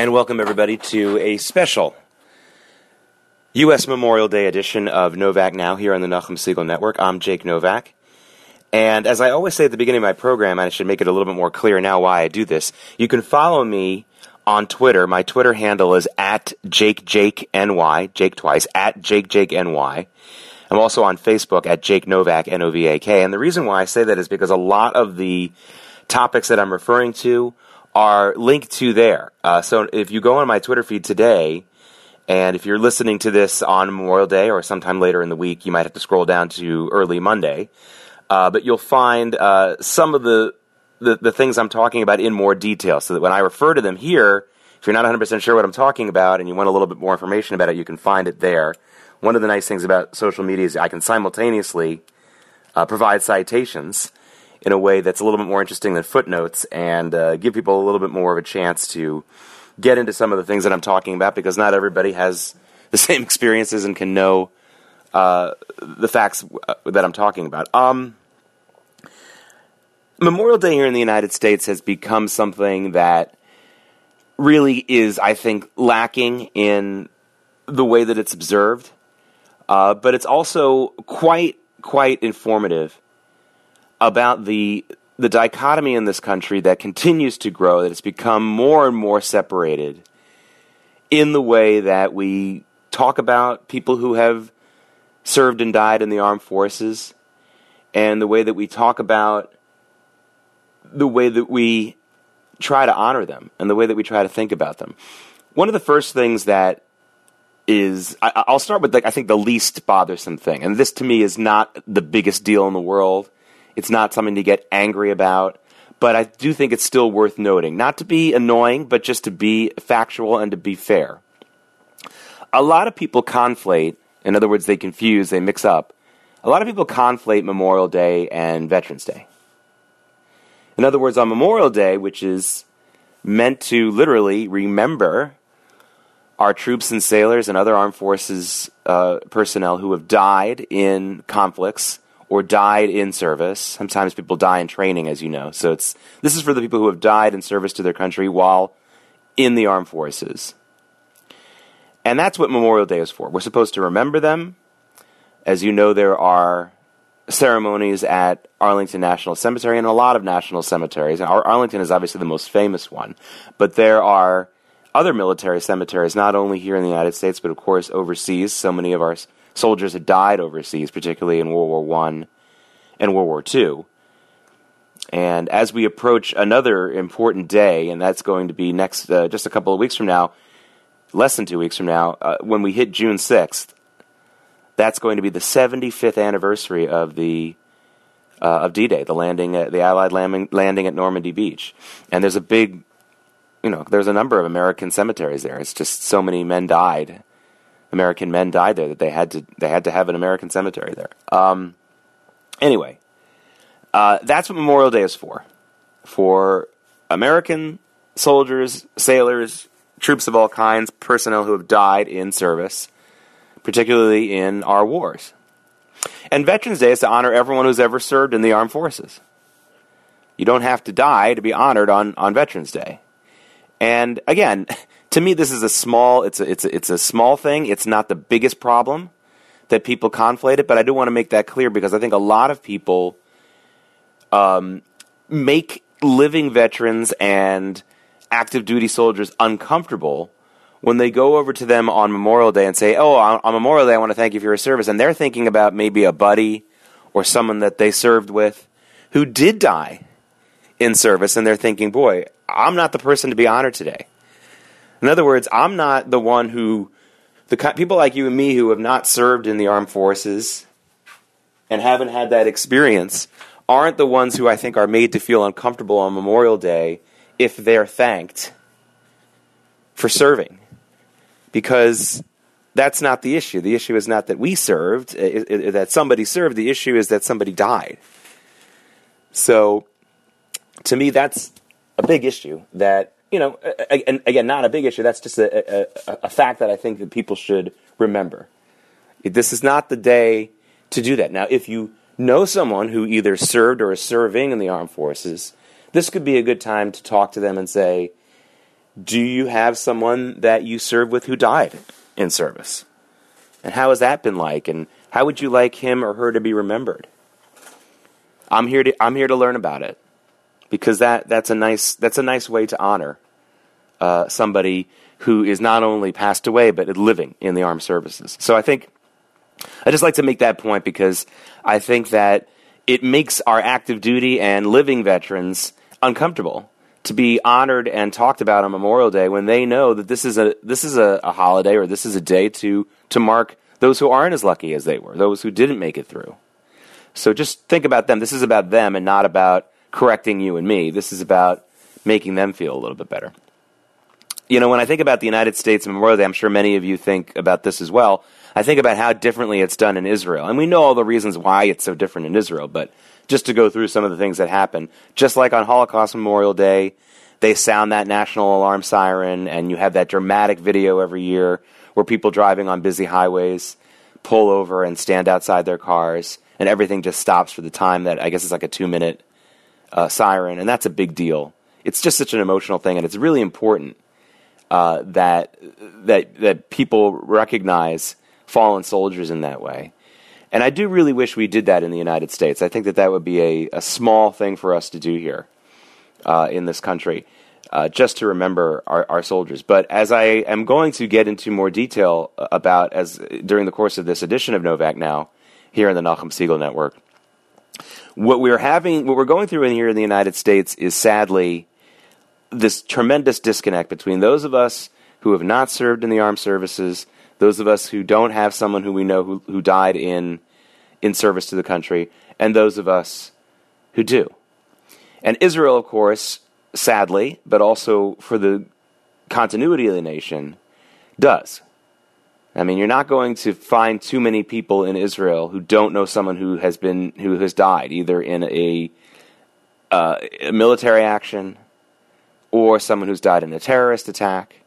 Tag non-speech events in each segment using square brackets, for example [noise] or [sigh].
And welcome everybody to a special U.S. Memorial Day edition of Novak Now here on the Nachum Segal Network. I'm Jake Novak. And as I always say at the beginning of my program, and I should make it a little bit more clear now why I do this, you can follow me on Twitter. My Twitter handle is at JakeJakeNY, Jake NY, Jake twice, at Jake JakeJakeNY. I'm also on Facebook at Jake Novak, N-O-V-A-K. And the reason why I say that is because a lot of the topics that I'm referring to are linked to there. Uh, so if you go on my Twitter feed today, and if you're listening to this on Memorial Day or sometime later in the week, you might have to scroll down to early Monday. Uh, but you'll find uh, some of the, the, the things I'm talking about in more detail, so that when I refer to them here, if you're not 100% sure what I'm talking about and you want a little bit more information about it, you can find it there. One of the nice things about social media is I can simultaneously uh, provide citations in a way that's a little bit more interesting than footnotes and uh, give people a little bit more of a chance to get into some of the things that I'm talking about because not everybody has the [laughs] same experiences and can know uh, the facts uh, that I'm talking about. Um, Memorial Day here in the United States has become something that really is, I think, lacking in the way that it's observed, uh, but it's also quite quite informative about the the dichotomy in this country that continues to grow. That it's become more and more separated in the way that we talk about people who have served and died in the armed forces, and the way that we talk about the way that we try to honor them and the way that we try to think about them. One of the first things that is I, will start with like I think the least bothersome thing, and this to me is not the biggest deal in the world. It's not something to get angry about, but I do think it's still worth noting, not to be annoying, but just to be factual and to be fair. A lot of people conflate, in other words, they confuse, they mix up. A lot of people conflate Memorial Day and Veterans Day. In other words, on Memorial Day, which is meant to literally remember our troops and sailors and other armed forces uh, personnel who have died in conflicts or died in service. Sometimes people die in training, as you know. So it's this is for the people who have died in service to their country while in the armed forces. And that's what Memorial Day is for. We're supposed to remember them. As you know, there are ceremonies at Arlington National Cemetery and a lot of national cemeteries. Ar- Arlington is obviously the most famous one, but there are other military cemeteries, not only here in the United States, but of course overseas. So many of our soldiers had died overseas, particularly in World War One and World War Two. And as we approach another important day, and that's going to be next, uh, just a couple of weeks from now, less than two weeks from now, uh, when we hit June 6th, that's going to be the 75th anniversary of the uh, of D-Day, the landing, at, the Allied landing, landing at Normandy Beach, and there's a big, you know, there's a number of American cemeteries there. It's just so many men died, American men died there that they had to they had to have an American cemetery there. Um, anyway, uh, that's what Memorial Day is for, for American soldiers, sailors, troops of all kinds, personnel who have died in service particularly in our wars. And Veterans Day is to honor everyone who's ever served in the armed forces. You don't have to die to be honored on, on Veterans Day. And again, [laughs] to me, this is a small, it's a, it's a, it's a small thing. It's not the biggest problem that people conflate it, but I do want to make that clear because I think a lot of people um, make living veterans and active duty soldiers uncomfortable when they go over to them on Memorial Day and say, "Oh, on, on Memorial Day, I want to thank you for your service," and they're thinking about maybe a buddy or someone that they served with who did die in service, and they're thinking, "Boy, I'm not the person to be honored today." In other words, I'm not the one who the people like you and me who have not served in the armed forces and haven't had that experience aren't the ones who I think are made to feel uncomfortable on Memorial Day if they're thanked for serving because that's not the issue. The issue is not that we served, it, it, that somebody served. The issue is that somebody died. So, to me, that's a big issue. That you know, and again, not a big issue. That's just a, a, a fact that I think that people should remember. This is not the day to do that. Now, if you know someone who either served or is serving in the armed forces, this could be a good time to talk to them and say, Do you have someone that you serve with who died in service? And how has that been like? And how would you like him or her to be remembered? I'm here to I'm here to learn about it because that that's a nice that's a nice way to honor uh, somebody who is not only passed away but living in the armed services. So I think I just like to make that point because I think that it makes our active duty and living veterans uncomfortable to be honored and talked about on Memorial Day when they know that this is a this is a, a holiday or this is a day to to mark those who aren't as lucky as they were, those who didn't make it through. So just think about them. This is about them and not about correcting you and me. This is about making them feel a little bit better. You know, when I think about the United States Memorial Day, I'm sure many of you think about this as well. I think about how differently it's done in Israel. And we know all the reasons why it's so different in Israel, but just to go through some of the things that happen, just like on Holocaust Memorial Day, they sound that national alarm siren, and you have that dramatic video every year where people driving on busy highways pull over and stand outside their cars, and everything just stops for the time that I guess it's like a two minute uh, siren, and that's a big deal. It's just such an emotional thing, and it's really important uh, that that that people recognize fallen soldiers in that way. And I do really wish we did that in the United States. I think that that would be a, a small thing for us to do here uh, in this country, uh, just to remember our, our, soldiers. But as I am going to get into more detail about as during the course of this edition of Novak Now here in the Nachum Segal Network, what we're having, what we're going through in here in the United States is sadly this tremendous disconnect between those of us who have not served in the armed services those of us who don't have someone who we know who, who died in, in service to the country, and those of us who do. And Israel, of course, sadly, but also for the continuity of the nation, does. I mean, you're not going to find too many people in Israel who don't know someone who has been who has died either in a, uh, a military action or someone who's died in a terrorist attack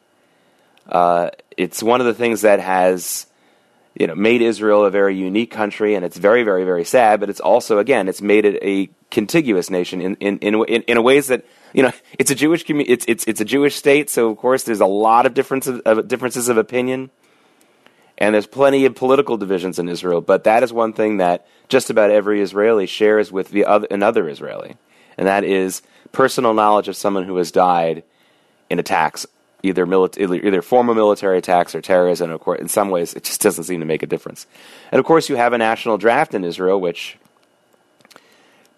uh, it's one of the things that has you know made Israel a very unique country, and it's very, very, very sad. But it's also, again, it's made it a contiguous nation in in in, in, in ways that you know it's a Jewish community. It's it's it's a Jewish state, so of course there's a lot of differences of differences of opinion, and there's plenty of political divisions in Israel. But that is one thing that just about every Israeli shares with the other another Israeli, and that is personal knowledge of someone who has died in attacks either, military, either former military attacks or terrorism. Of course, in some ways, it just doesn't seem to make a difference. And of course, you have a national draft in Israel, which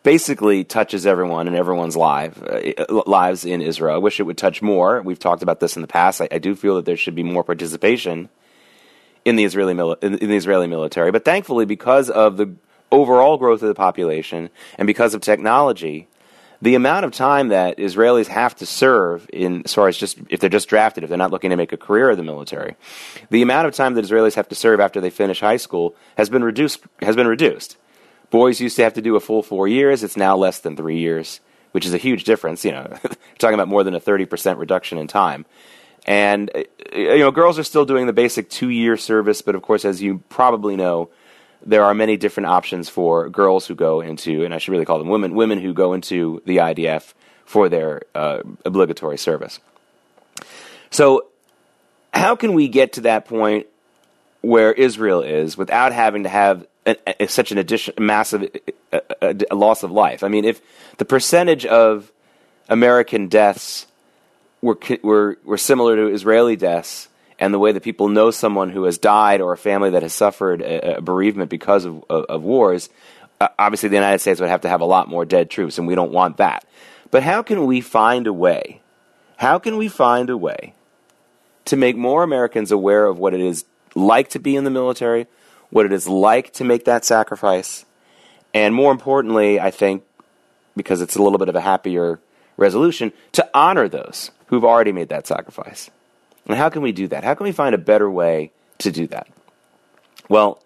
basically touches everyone and everyone's life, uh, lives in Israel. I wish it would touch more. We've talked about this in the past. I, I do feel that there should be more participation in the Israeli mili- in the Israeli military. But thankfully, because of the overall growth of the population and because of technology, the amount of time that Israelis have to serve in, as far as just if they're just drafted, if they're not looking to make a career of the military, the amount of time that Israelis have to serve after they finish high school has been reduced. Has been reduced. Boys used to have to do a full four years. It's now less than three years, which is a huge difference. You know, [laughs] talking about more than a thirty percent reduction in time. And you know, girls are still doing the basic two-year service, but of course, as you probably know, there are many different options for girls who go into, and I should really call them women, women who go into the IDF for their uh, obligatory service. So, how can we get to that point where Israel is without having to have a, a, such an addition, massive a, loss of life? I mean, if the percentage of American deaths were, were, were similar to Israeli deaths, and the way that people know someone who has died or a family that has suffered a, a bereavement because of, of, of wars, uh, obviously the United States would have to have a lot more dead troops, and we don't want that. But how can we find a way? How can we find a way to make more Americans aware of what it is like to be in the military, what it is like to make that sacrifice, and more importantly, I think, because it's a little bit of a happier resolution, to honor those who've already made that sacrifice. And how can we do that? How can we find a better way to do that? Well,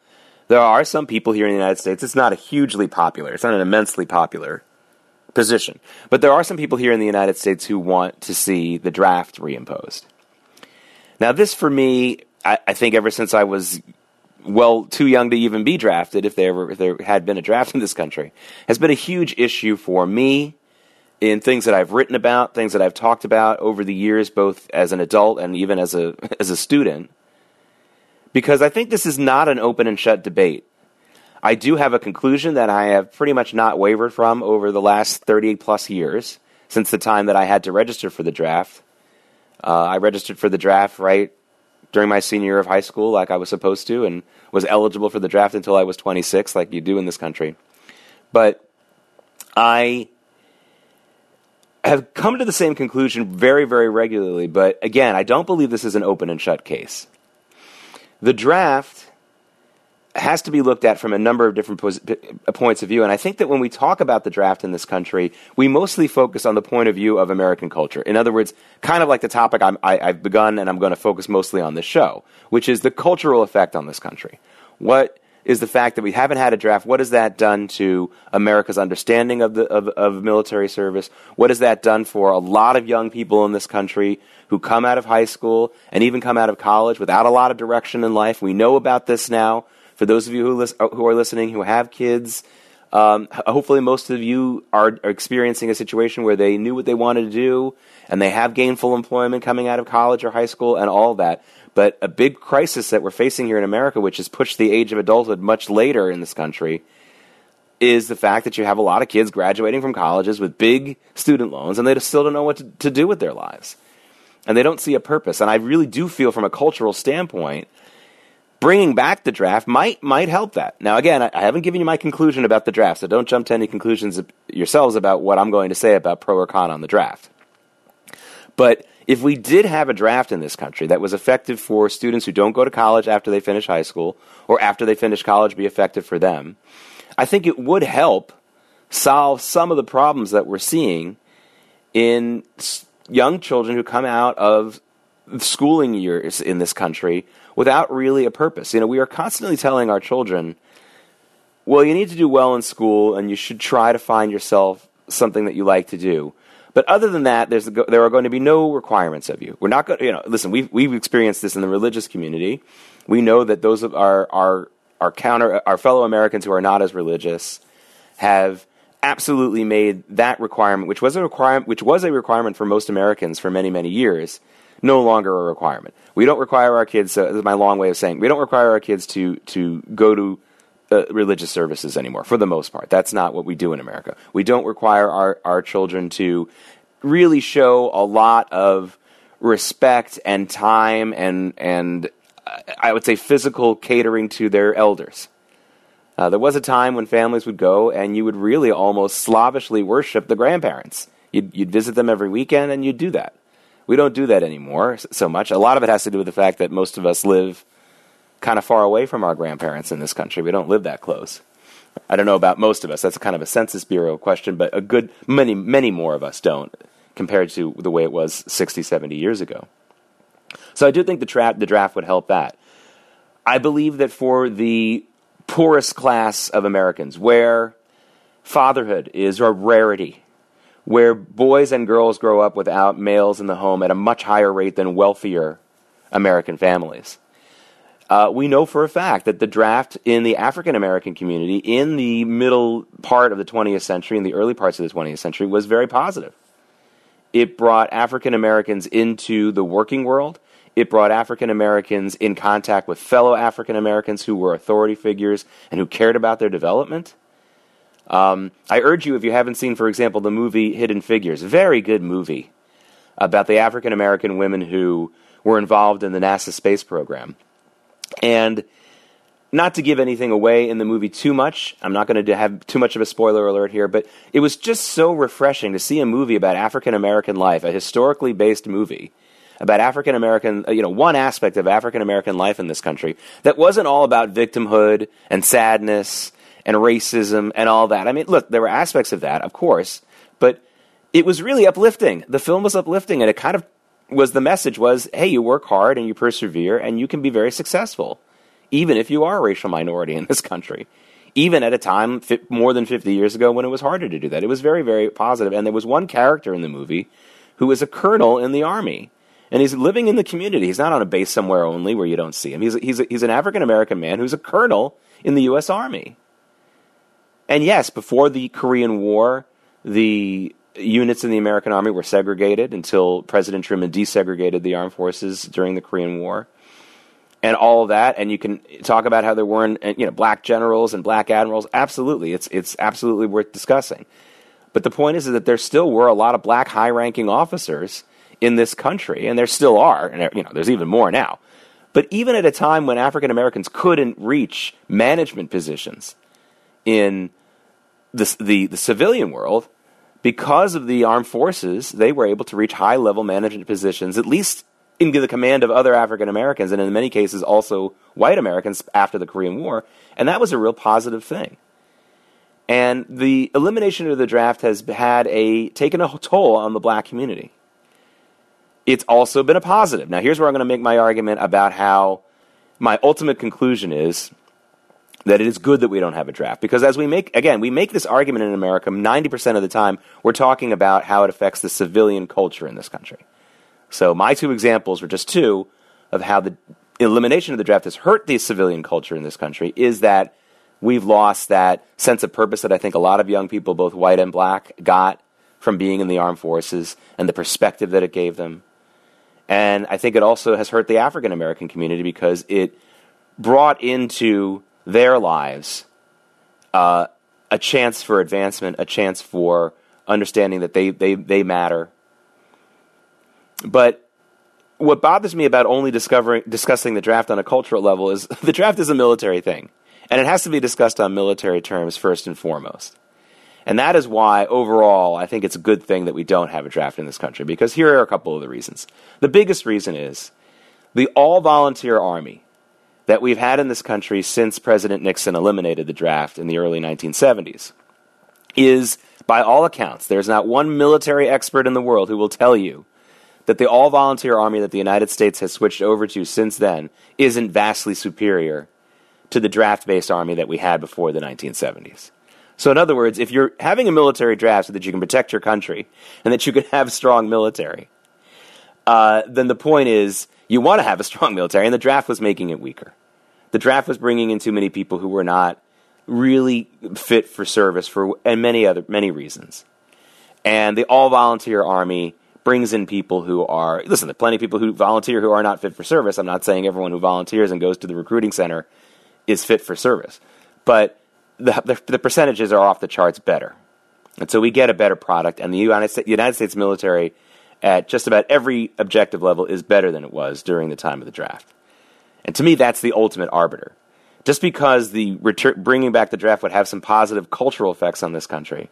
there are some people here in the United States. It's not a hugely popular, it's not an immensely popular position. But there are some people here in the United States who want to see the draft reimposed. Now, this for me, I, I think ever since I was well too young to even be drafted, if there ever if there had been a draft in this country, has been a huge issue for me in things that I've written about, things that I've talked about over the years, both as an adult and even as a [laughs] as a student, because I think this is not an open and shut debate. I do have a conclusion that I have pretty much not wavered from over the last 30 plus years since the time that I had to register for the draft. Uh, I registered for the draft right during my senior year of high school, like I was supposed to, and was eligible for the draft until I was 26, like you do in this country. But I have come to the same conclusion very, very regularly. But again, I don't believe this is an open and shut case. The draft has to be looked at from a number of different pos- uh, points of view. And I think that when we talk about the draft in this country, we mostly focus on the point of view of American culture. In other words, kind of like the topic i have begun and I'm going to focus mostly on this show, which is the cultural effect on this country. What is the fact that we haven't had a draft. What has that done to America's understanding of the of, of military service? What has that done for a lot of young people in this country who come out of high school and even come out of college without a lot of direction in life? We know about this now. For those of you who, lis- who are listening who have kids, um, hopefully most of you are, are experiencing a situation where they knew what they wanted to do and they have gainful employment coming out of college or high school and all that. But a big crisis that we're facing here in America, which has pushed the age of adulthood much later in this country, is the fact that you have a lot of kids graduating from colleges with big student loans and they still don't know what to, to do with their lives. And they don't see a purpose. And I really do feel, from a cultural standpoint, bringing back the draft might might help that. Now, again, I, I, haven't given you my conclusion about the draft, so don't jump to any conclusions yourselves about what I'm going to say about pro or con on the draft. But if we did have a draft in this country that was effective for students who don't go to college after they finish high school or after they finish college be effective for them, I think it would help solve some of the problems that we're seeing in young children who come out of schooling years in this country without really a purpose. You know, we are constantly telling our children, well, you need to do well in school and you should try to find yourself something that you like to do. But other than that, there's, there are going to be no requirements of you. We're not going. to, You know, listen, we've we've experienced this in the religious community. We know that those of our our our counter our fellow Americans who are not as religious have absolutely made that requirement, which was a requirement, which was a requirement for most Americans for many many years, no longer a requirement. We don't require our kids. Uh, this is my long way of saying we don't require our kids to to go to uh, religious services anymore, for the most part. That's not what we do in America. We don't require our, our children to really show a lot of respect and time and, and uh, I would say physical catering to their elders. Uh, there was a time when families would go and you would really almost slavishly worship the grandparents. You'd, you'd visit them every weekend and you'd do that. We don't do that anymore so much. A lot of it has to do with the fact that most of us live kind of far away from our grandparents in this country. We don't live that close. I don't know about most of us. That's kind of a Census Bureau question, but a good many, many more of us don't compared to the way it was 60, 70 years ago. So I do think the, tra- the draft would help that. I believe that for the poorest class of Americans, where fatherhood is a rarity, where boys and girls grow up without males in the home at a much higher rate than wealthier American families, uh, we know for a fact that the draft in the African American community in the middle part of the 20th century, in the early parts of the 20th century, was very positive. It brought African Americans into the working world. It brought African Americans in contact with fellow African Americans who were authority figures and who cared about their development. Um, I urge you, if you haven't seen, for example, the movie Hidden Figures, very good movie about the African American women who were involved in the NASA space program. And not to give anything away in the movie too much, I'm not going to have too much of a spoiler alert here, but it was just so refreshing to see a movie about African American life, a historically based movie about African American, uh, you know, one aspect of African American life in this country that wasn't all about victimhood and sadness and racism and all that. I mean, look, there were aspects of that, of course, but it was really uplifting. The film was uplifting and it kind of was the message was, hey, you work hard and you persevere and you can be very successful, even if you are a racial minority in this country. Even at a time more than 50 years ago when it was harder to do that. It was very, very positive. And there was one character in the movie who was a colonel in the army. And he's living in the community. He's not on a base somewhere only where you don't see him. He's, he's, a, he's an African American man who's a colonel in the U.S. Army. And yes, before the Korean War, the units in the American Army were segregated until President Truman desegregated the armed forces during the Korean War. And all of that, and you can talk about how there weren't, you know, black generals and black admirals. Absolutely, it's it's absolutely worth discussing. But the point is, is that there still were a lot of black high-ranking officers in this country, and there still are, and you know, there's even more now. But even at a time when African Americans couldn't reach management positions in the, the, the civilian world, because of the armed forces, they were able to reach high level management positions, at least in the command of other African Americans, and in many cases also white Americans after the Korean War. And that was a real positive thing. And the elimination of the draft has had a taken a toll on the black community. It's also been a positive. Now, here's where I'm going to make my argument about how my ultimate conclusion is that it is good that we don't have a draft. Because as we make, again, we make this argument in America 90% of the time, we're talking about how it affects the civilian culture in this country. So my two examples were just two of how the elimination of the draft has hurt the civilian culture in this country is that we've lost that sense of purpose that I think a lot of young people, both white and black, got from being in the armed forces and the perspective that it gave them. And I think it also has hurt the African American community because it brought into their lives uh, a chance for advancement, a chance for understanding that they, they, they matter. But what bothers me about only discovering, discussing the draft on a cultural level is [laughs] the draft is a military thing. And it has to be discussed on military terms first and foremost. And that is why, overall, I think it's a good thing that we don't have a draft in this country, because here are a couple of the reasons. The biggest reason is the all volunteer army that we've had in this country since President Nixon eliminated the draft in the early 1970s is, by all accounts, there's not one military expert in the world who will tell you that the all volunteer army that the United States has switched over to since then isn't vastly superior to the draft based army that we had before the 1970s. So, in other words, if you're having a military draft so that you can protect your country and that you can have strong military, uh, then the point is you want to have a strong military, and the draft was making it weaker the draft was bringing in too many people who were not really fit for service for and many other many reasons. And the all volunteer army brings in people who are listen, there are plenty of people who volunteer who are not fit for service. I'm not saying everyone who volunteers and goes to the recruiting center is fit for service. But the, the, the percentages are off the charts better. And so we get a better product, and the United States, United States military at just about every objective level is better than it was during the time of the draft. And to me, that's the ultimate arbiter. Just because the retur- bringing back the draft would have some positive cultural effects on this country,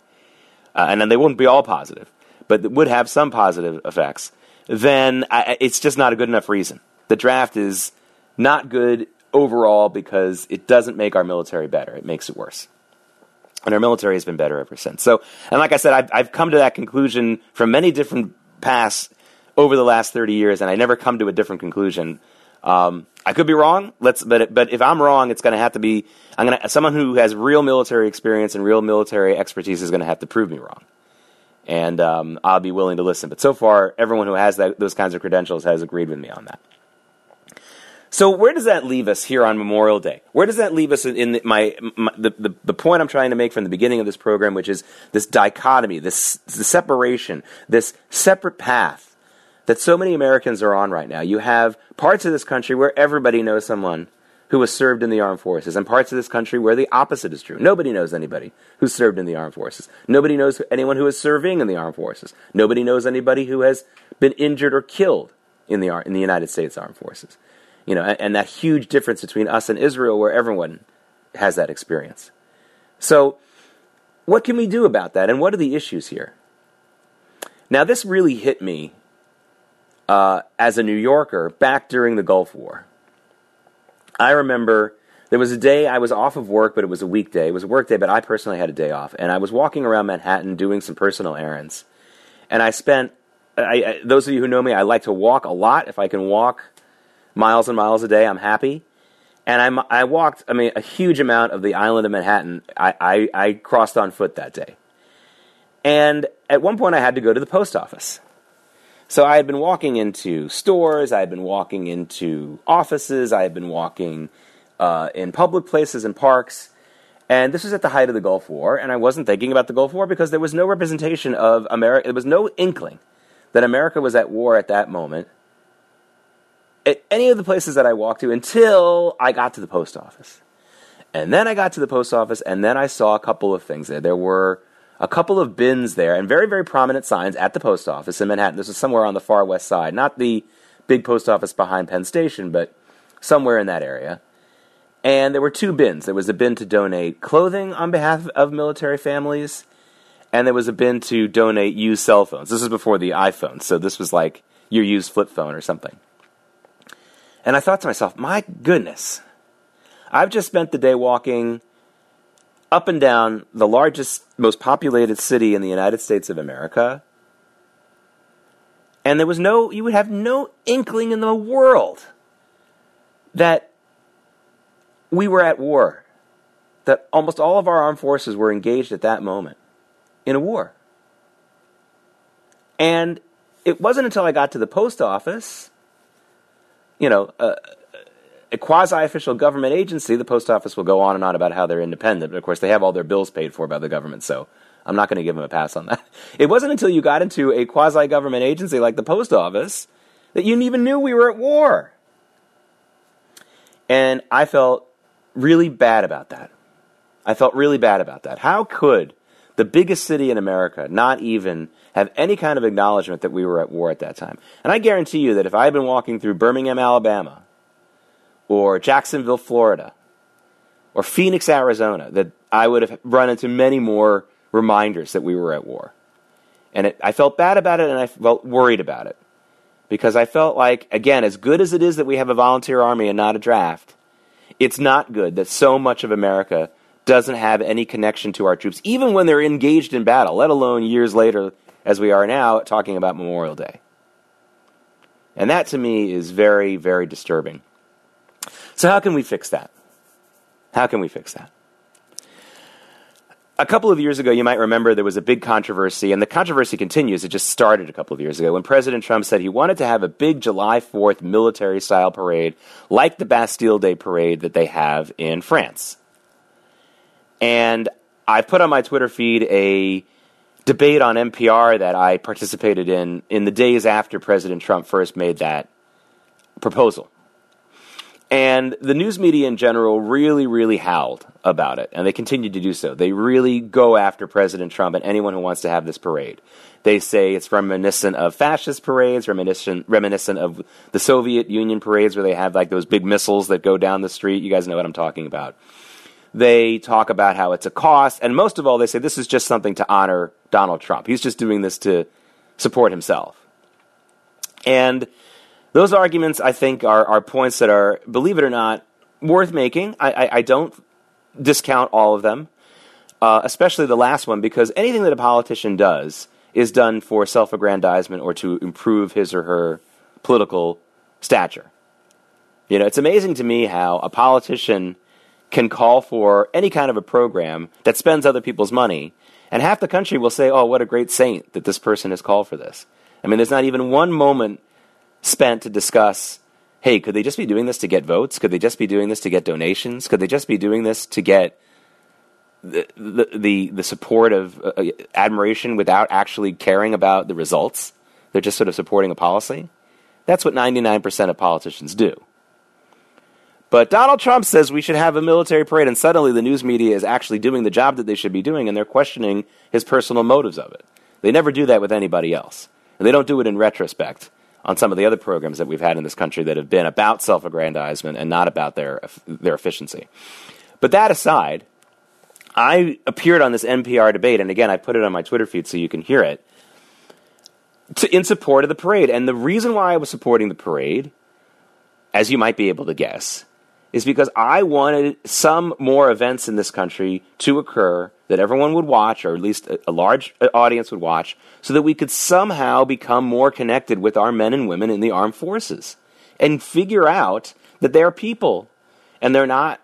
uh, and then they wouldn't be all positive, but it would have some positive effects, then I, it's just not a good enough reason. The draft is not good overall because it doesn't make our military better, it makes it worse. And our military has been better ever since. So, and like I said, I've, I've come to that conclusion from many different paths over the last 30 years, and I never come to a different conclusion um, I could be wrong. Let's, but but if I'm wrong, it's going to have to be I'm going to someone who has real military experience and real military expertise is going to have to prove me wrong, and um, I'll be willing to listen. But so far, everyone who has that, those kinds of credentials has agreed with me on that. So where does that leave us here on Memorial Day? Where does that leave us in the, my, my the, the, the point I'm trying to make from the beginning of this program, which is this dichotomy, this the separation, this separate path that so many Americans are on right now. You have parts of this country where everybody knows someone who has served in the armed forces, and parts of this country where the opposite is true. Nobody knows anybody who's served in the armed forces. Nobody knows anyone who is serving in the armed forces. Nobody knows anybody who has been injured or killed in the in the United States Armed Forces. You know, and, and that huge difference between us and Israel, where everyone has that experience. So, what can we do about that, and what are the issues here? Now, this really hit me uh, as a New Yorker back during the Gulf War. I remember there was a day I was off of work, but it was a weekday. It was a work day, but I personally had a day off. And I was walking around Manhattan doing some personal errands. And I spent, I, I, those of you who know me, I like to walk a lot. If I can walk miles and miles a day, I'm happy. And I'm, I walked, I mean, a huge amount of the island of Manhattan. I, I, I crossed on foot that day. And at one point, I had to go to the post office. So I had been walking into stores, I had been walking into offices, I had been walking uh, in public places and parks, And this was at the height of the Gulf War, and I wasn't thinking about the Gulf War because there was no representation of America. There was no inkling that America was at war at that moment at any of the places that I walked to until I got to the post office. And then I got to the post office, and then I saw a couple of things there. There were a couple of bins there, and very, very prominent signs at the post office in Manhattan. This was somewhere on the far west side, not the big post office behind Penn Station, but somewhere in that area. And there were two bins. There was a bin to donate clothing on behalf of military families, and there was a bin to donate used cell phones. This was before the iPhone, so this was like your used flip phone or something. And I thought to myself, my goodness, I've just spent the day walking up and down the largest, most populated city in the United States of America. And there was no, you would have no inkling in the world that we were at war, that almost all of our armed forces were engaged at that moment in a war. And it wasn't until I got to the post office, you know, uh, a quasi official government agency, the post office will go on and on about how they're independent. But of course, they have all their bills paid for by the government, so I'm not going to give them a pass on that. [laughs] It wasn't until you got into a quasi government agency like the post office that you even knew we were at war. And I felt really bad about that. I felt really bad about that. How could the biggest city in America not even have any kind of acknowledgement that we were at war at that time? And I guarantee you that if I had been walking through Birmingham, Alabama, or Jacksonville, Florida, or Phoenix, Arizona, that I would have run into many more reminders that we were at war. And it, I felt bad about it and I felt worried about it. Because I felt like, again, as good as it is that we have a volunteer army and not a draft, it's not good that so much of America doesn't have any connection to our troops, even when they're engaged in battle, let alone years later, as we are now, talking about Memorial Day. And that to me is very, very disturbing. So, how can we fix that? How can we fix that? A couple of years ago, you might remember there was a big controversy, and the controversy continues. It just started a couple of years ago when President Trump said he wanted to have a big July 4th military style parade like the Bastille Day parade that they have in France. And I put on my Twitter feed a debate on NPR that I participated in in the days after President Trump first made that proposal. And the news media in general really, really howled about it, and they continue to do so. They really go after President Trump and anyone who wants to have this parade. They say it's reminiscent of fascist parades, reminiscent, reminiscent of the Soviet Union parades where they have like those big missiles that go down the street. You guys know what I'm talking about. They talk about how it's a cost, and most of all, they say this is just something to honor Donald Trump. He's just doing this to support himself. And those arguments, I think, are, are points that are, believe it or not, worth making. I, I, I don't discount all of them, uh, especially the last one, because anything that a politician does is done for self aggrandizement or to improve his or her political stature. You know, it's amazing to me how a politician can call for any kind of a program that spends other people's money, and half the country will say, oh, what a great saint that this person has called for this. I mean, there's not even one moment spent to discuss hey, could they just be doing this to get votes? Could they just be doing this to get donations? Could they just be doing this to get the the the, support of uh, admiration without actually caring about the results? They're just sort of supporting a policy. That's what 99% of politicians do. But Donald Trump says we should have a military parade, and suddenly the news media is actually doing the job that they should be doing, and they're questioning his personal motives of it. They never do that with anybody else. And they don't do it in retrospect on some of the other programs that we've had in this country that have been about self-aggrandizement and not about their their efficiency. But that aside, I appeared on this NPR debate, and again, I put it on my Twitter feed so you can hear it, to, in support of the parade. And the reason why I was supporting the parade, as you might be able to guess, is because I wanted some more events in this country to occur that everyone would watch, or at least a, large uh, audience would watch, so that we could somehow become more connected with our men and women in the armed forces and figure out that they're people and they're not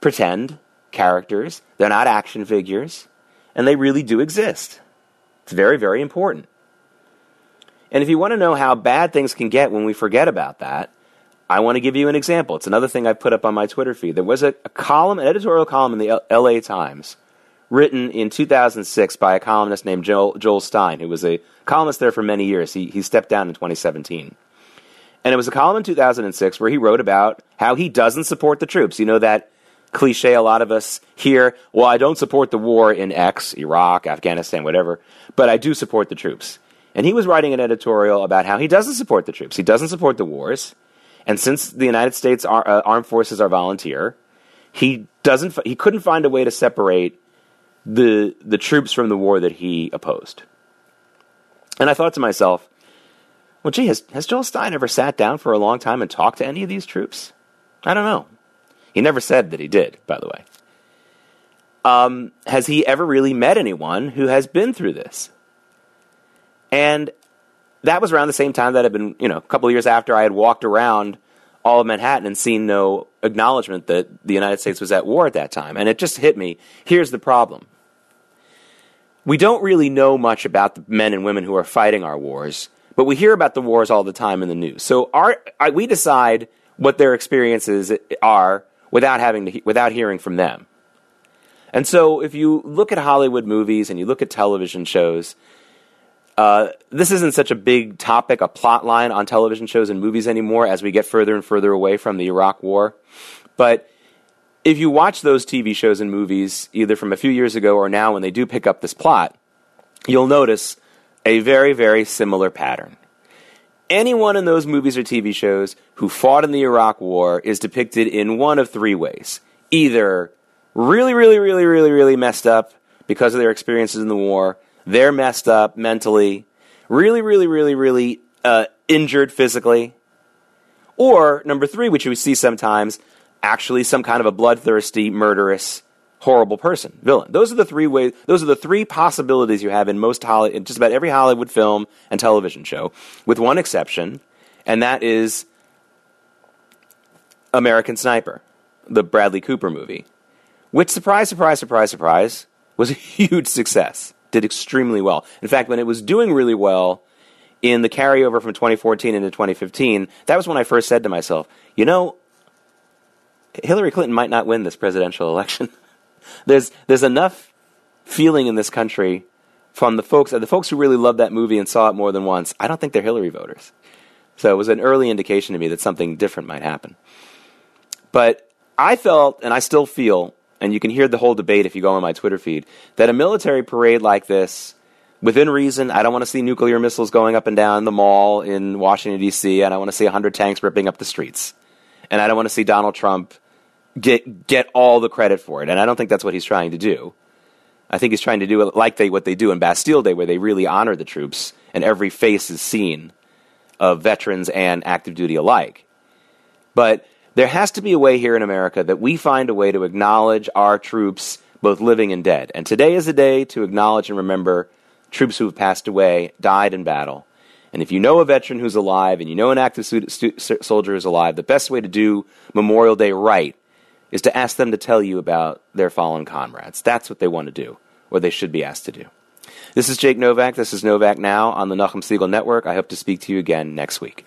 pretend characters, they're not action figures, and they really do exist. It's very, very important. And if you want to know how bad things can get when we forget about that, I want to give you an example. It's another thing I put up on my Twitter feed. There was a, a column, an editorial column in the L- L.A. Times, written in 2006 by a columnist named Joel, Joel Stein, who was a columnist there for many years. He, he stepped down in 2017. And it was a column in 2006 where he wrote about how he doesn't support the troops. You know that cliche a lot of us hear, well, I don't support the war in X, Iraq, Afghanistan, whatever, but I do support the troops. And he was writing an editorial about how he doesn't support the troops. He doesn't support the wars. And since the United States uh, armed forces are volunteer, he doesn't he couldn't find a way to separate the the troops from the war that he opposed. And I thought to myself, well, gee, has, has Joel Stein ever sat down for a long time and talked to any of these troops? I don't know. He never said that he did, by the way. Um, has he ever really met anyone who has been through this? And that was around the same time that I'd been, you know, a couple years after I had walked around all of Manhattan and seen no acknowledgement that the United States was at war at that time. And it just hit me here's the problem. We don't really know much about the men and women who are fighting our wars, but we hear about the wars all the time in the news. So our, we decide what their experiences are without having to, without hearing from them. And so if you look at Hollywood movies and you look at television shows, uh, this isn't such a big topic, a plot line on television shows and movies anymore as we get further and further away from the Iraq War. But if you watch those TV shows and movies, either from a few years ago or now when they do pick up this plot, you'll notice a very, very similar pattern. Anyone in those movies or TV shows who fought in the Iraq War is depicted in one of three ways. Either really, really, really, really, really messed up because of their experiences in the war, they're messed up mentally, really, really, really, really uh, injured physically. Or number three, which we see sometimes, actually some kind of a bloodthirsty, murderous, horrible person, villain. Those are the three ways. Those are the three possibilities you have in most Holly, in just about every Hollywood film and television show, with one exception, and that is American Sniper, the Bradley Cooper movie, which surprise, surprise, surprise, surprise, was a [laughs] huge success did extremely well. In fact, when it was doing really well in the carryover from 2014 into 2015, that was when I first said to myself, you know, Hillary Clinton might not win this presidential election. [laughs] there's there's enough feeling in this country from the folks the folks who really loved that movie and saw it more than once. I don't think they're Hillary voters. So it was an early indication to me that something different might happen. But I felt and I still feel and you can hear the whole debate if you go on my Twitter feed, that a military parade like this, within reason, I don't want to see nuclear missiles going up and down the mall in Washington, D.C., and I want to see 100 tanks ripping up the streets. And I don't want to see Donald Trump get, get all the credit for it. And I don't think that's what he's trying to do. I think he's trying to do like they, what they do in Bastille Day, where they really honor the troops, and every face is seen of veterans and active duty alike. But there has to be a way here in America that we find a way to acknowledge our troops, both living and dead. And today is a day to acknowledge and remember troops who have passed away, died in battle. And if you know a veteran who's alive and you know an active soldier who's alive, the best way to do Memorial Day right is to ask them to tell you about their fallen comrades. That's what they want to do, or they should be asked to do. This is Jake Novak. This is Novak Now on the Nachum Segal Network. I hope to speak to you again next week.